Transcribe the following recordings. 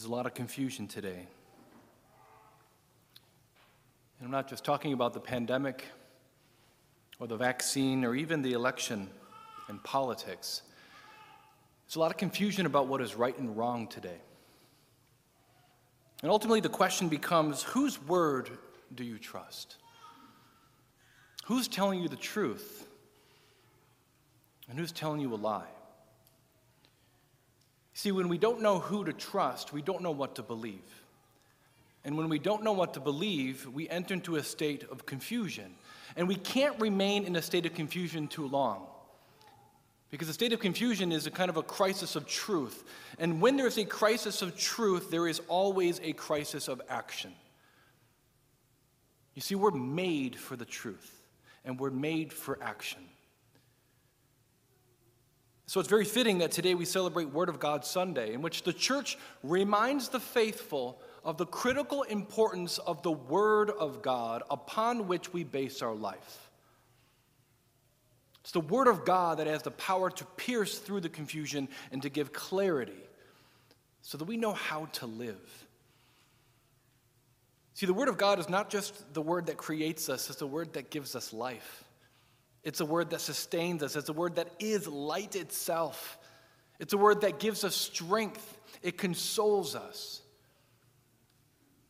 There's a lot of confusion today. And I'm not just talking about the pandemic or the vaccine or even the election and politics. There's a lot of confusion about what is right and wrong today. And ultimately, the question becomes whose word do you trust? Who's telling you the truth? And who's telling you a lie? See, when we don't know who to trust, we don't know what to believe. And when we don't know what to believe, we enter into a state of confusion. And we can't remain in a state of confusion too long. Because a state of confusion is a kind of a crisis of truth. And when there's a crisis of truth, there is always a crisis of action. You see, we're made for the truth, and we're made for action. So it's very fitting that today we celebrate Word of God Sunday, in which the church reminds the faithful of the critical importance of the Word of God upon which we base our life. It's the Word of God that has the power to pierce through the confusion and to give clarity so that we know how to live. See, the Word of God is not just the Word that creates us, it's the Word that gives us life. It's a Word that sustains us, it's a Word that is light itself. It's a Word that gives us strength, it consoles us.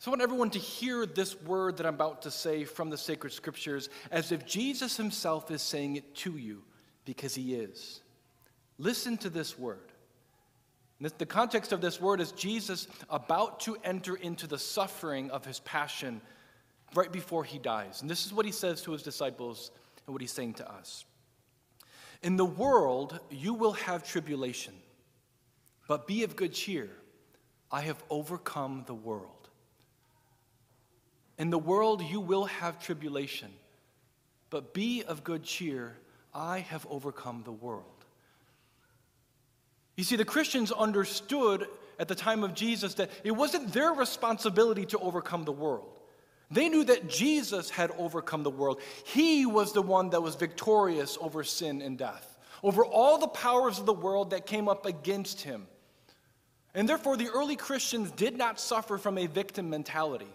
So I want everyone to hear this word that I'm about to say from the sacred scriptures as if Jesus himself is saying it to you, because he is. Listen to this word. The context of this word is Jesus about to enter into the suffering of his passion right before he dies. And this is what he says to his disciples what he's saying to us. In the world, you will have tribulation, but be of good cheer. I have overcome the world. In the world you will have tribulation, but be of good cheer. I have overcome the world. You see, the Christians understood at the time of Jesus that it wasn't their responsibility to overcome the world. They knew that Jesus had overcome the world. He was the one that was victorious over sin and death, over all the powers of the world that came up against him. And therefore, the early Christians did not suffer from a victim mentality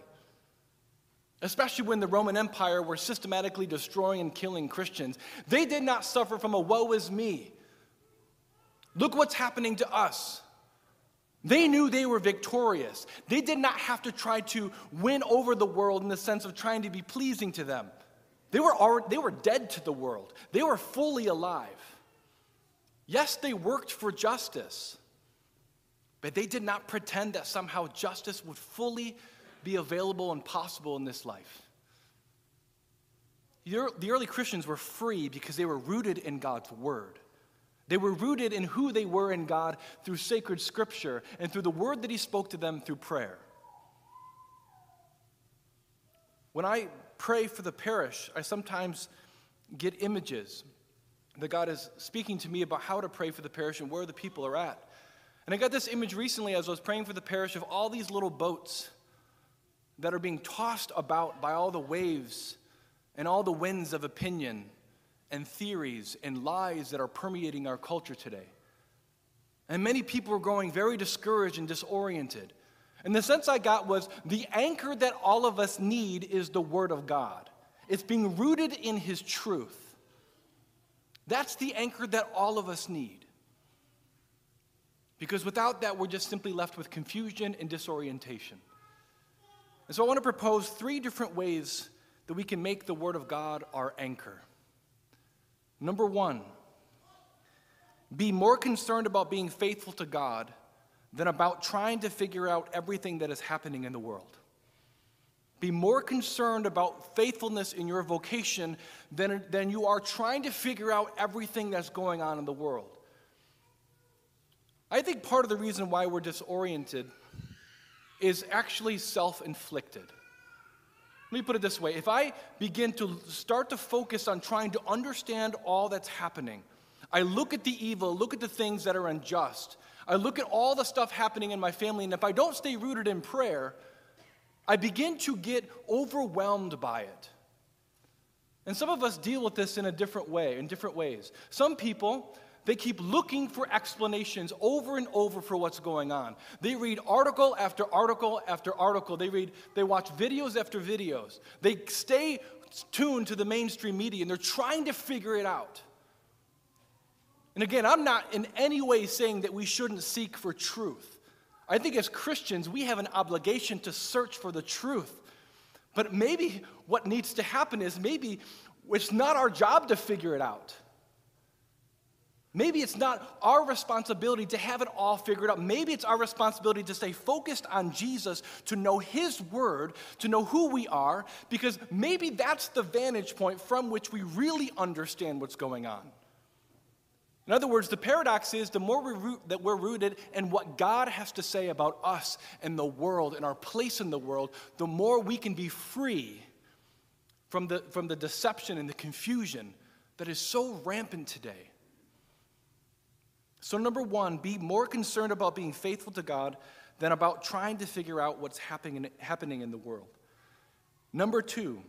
especially when the Roman Empire were systematically destroying and killing Christians, they did not suffer from a woe is me. Look what's happening to us. They knew they were victorious. They did not have to try to win over the world in the sense of trying to be pleasing to them. They were, already, they were dead to the world, they were fully alive. Yes, they worked for justice, but they did not pretend that somehow justice would fully be available and possible in this life. The early Christians were free because they were rooted in God's Word. They were rooted in who they were in God through sacred scripture and through the word that He spoke to them through prayer. When I pray for the parish, I sometimes get images that God is speaking to me about how to pray for the parish and where the people are at. And I got this image recently as I was praying for the parish of all these little boats that are being tossed about by all the waves and all the winds of opinion and theories and lies that are permeating our culture today. And many people are growing very discouraged and disoriented. And the sense I got was the anchor that all of us need is the Word of God. It's being rooted in His truth. That's the anchor that all of us need. Because without that, we're just simply left with confusion and disorientation. And so I want to propose three different ways that we can make the Word of God our anchor. Number one, be more concerned about being faithful to God than about trying to figure out everything that is happening in the world. Be more concerned about faithfulness in your vocation than, than you are trying to figure out everything that's going on in the world. I think part of the reason why we're disoriented is actually self inflicted. Let me put it this way if I begin to start to focus on trying to understand all that's happening, I look at the evil, look at the things that are unjust, I look at all the stuff happening in my family, and if I don't stay rooted in prayer, I begin to get overwhelmed by it. And some of us deal with this in a different way, in different ways. Some people, They keep looking for explanations over and over for what's going on. They read article after article after article. They read, they watch videos after videos. They stay tuned to the mainstream media and they're trying to figure it out. And again, I'm not in any way saying that we shouldn't seek for truth. I think as Christians, we have an obligation to search for the truth. But maybe what needs to happen is maybe it's not our job to figure it out. Maybe it's not our responsibility to have it all figured out. Maybe it's our responsibility to stay focused on Jesus, to know His Word, to know who we are, because maybe that's the vantage point from which we really understand what's going on. In other words, the paradox is the more we root, that we're rooted in what God has to say about us and the world and our place in the world, the more we can be free from the, from the deception and the confusion that is so rampant today. So, number one, be more concerned about being faithful to God than about trying to figure out what's happening, happening in the world. Number two,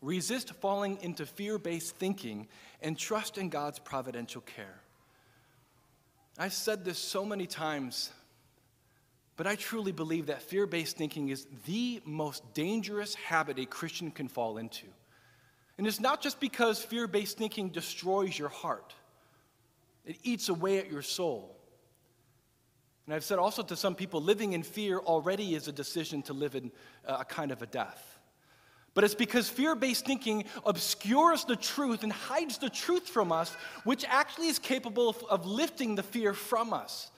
resist falling into fear based thinking and trust in God's providential care. I've said this so many times, but I truly believe that fear based thinking is the most dangerous habit a Christian can fall into. And it's not just because fear based thinking destroys your heart. It eats away at your soul. And I've said also to some people, living in fear already is a decision to live in a kind of a death. But it's because fear based thinking obscures the truth and hides the truth from us, which actually is capable of, of, lifting the fear from us.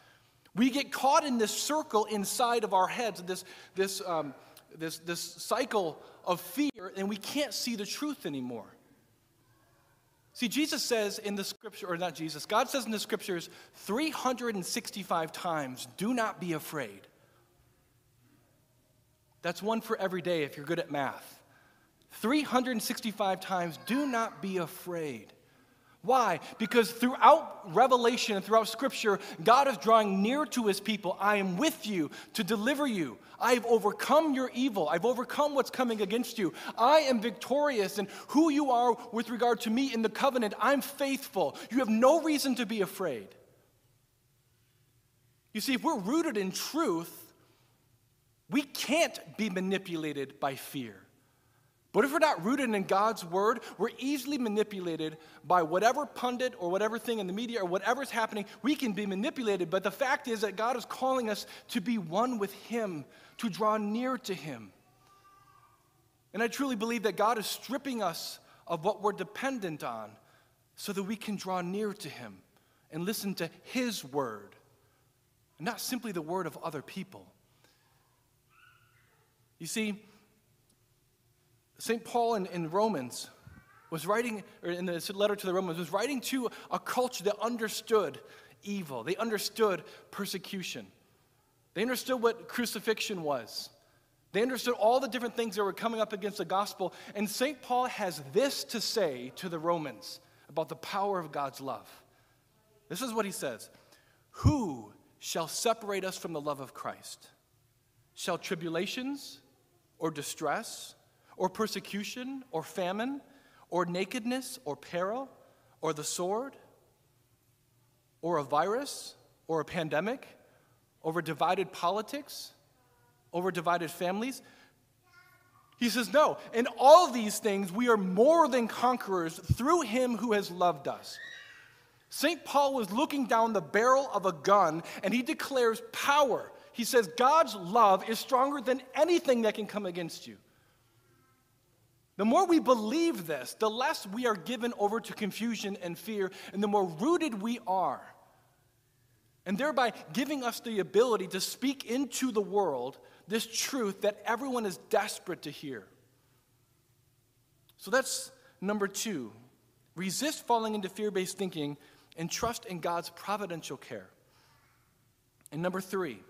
We get caught in this circle inside of our heads, this, this, um, this, this cycle of fear, and we can't see the truth anymore. See, Jesus says in the scripture, or not Jesus, God says in the scriptures 365 times, do not be afraid. That's one for every day if you're good at math. 365 times, do not be afraid. Why? Because throughout Revelation and throughout Scripture, God is drawing near to His people. I am with you to deliver you. I've overcome your evil. I've overcome what's coming against you. I am victorious, and who you are with regard to me in the covenant, I'm faithful. You have no reason to be afraid. You see, if we're rooted in truth, we can't be manipulated by fear. But if we're not rooted in God's word, we're easily manipulated by whatever pundit or whatever thing in the media or whatever's happening. We can be manipulated. But the fact is that God is calling us to be one with Him, to draw near to Him. And I truly believe that God is stripping us of what we're dependent on so that we can draw near to Him and listen to His word, not simply the word of other people. You see, St. Paul in, in Romans was writing, or in the letter to the Romans, was writing to a culture that understood evil. They understood persecution. They understood what crucifixion was. They understood all the different things that were coming up against the gospel. And St. Paul has this to say to the Romans about the power of God's love. This is what he says Who shall separate us from the love of Christ? Shall tribulations or distress? Or persecution, or famine, or nakedness, or peril, or the sword, or a virus, or a pandemic, over divided politics, over divided families. He says, No, in all these things we are more than conquerors through him who has loved us. St. Paul was looking down the barrel of a gun and he declares power. He says, God's love is stronger than anything that can come against you. The more we believe this, the less we are given over to confusion and fear, and the more rooted we are. And thereby giving us the ability to speak into the world this truth that everyone is desperate to hear. So that's number two resist falling into fear based thinking and trust in God's providential care. And number three,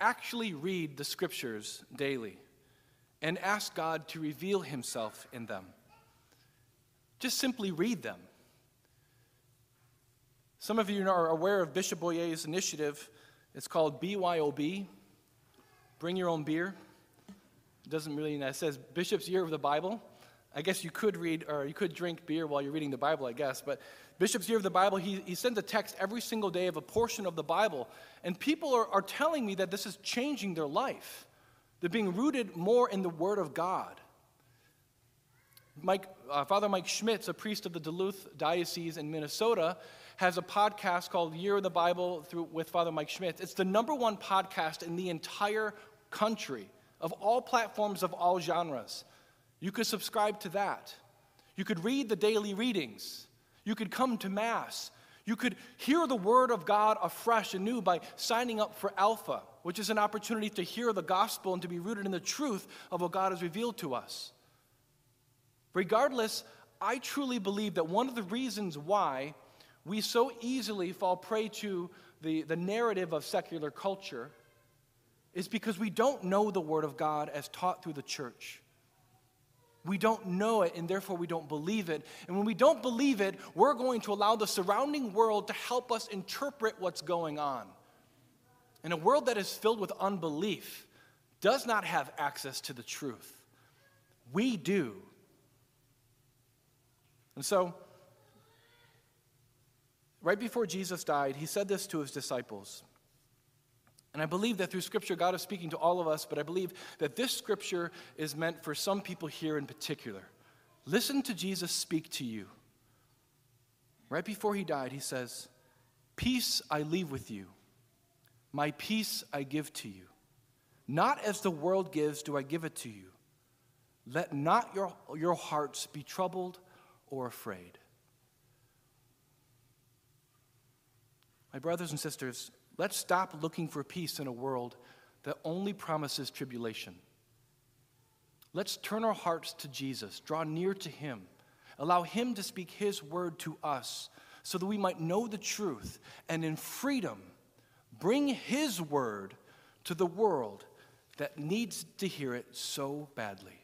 actually read the scriptures daily and ask God to reveal himself in them. Just simply read them. Some of you are aware of Bishop Boyer's initiative. It's called BYOB, Bring Your Own Beer. It doesn't really, it says Bishop's Year of the Bible. I guess you could read or you could drink beer while you're reading the Bible, I guess. But Bishop's Year of the Bible, he, he sends a text every single day of a portion of the Bible, and people are, are telling me that this is changing their life. They're being rooted more in the Word of God. Mike, uh, Father Mike Schmitz, a priest of the Duluth Diocese in Minnesota, has a podcast called Year of the Bible through, with Father Mike Schmitz. It's the number one podcast in the entire country of all platforms of all genres. You could subscribe to that. You could read the daily readings. You could come to Mass. You could hear the Word of God afresh and new by signing up for Alpha, which is an opportunity to hear the gospel and to be rooted in the truth of what God has revealed to us. Regardless, I truly believe that one of the reasons why we so easily fall prey to the, the narrative of secular culture is because we don't know the Word of God as taught through the church. We don't know it, and therefore we don't believe it. And when we don't believe it, we're going to allow the surrounding world to help us interpret what's going on. And a world that is filled with unbelief does not have access to the truth. We do. And so, right before Jesus died, he said this to his disciples. And I believe that through Scripture, God is speaking to all of us, but I believe that this Scripture is meant for some people here in particular. Listen to Jesus speak to you. Right before he died, he says, Peace I leave with you, my peace I give to you. Not as the world gives, do I give it to you. Let not your, your hearts be troubled or afraid. My brothers and sisters, Let's stop looking for peace in a world that only promises tribulation. Let's turn our hearts to Jesus, draw near to Him, allow Him to speak His word to us so that we might know the truth and in freedom bring His word to the world that needs to hear it so badly.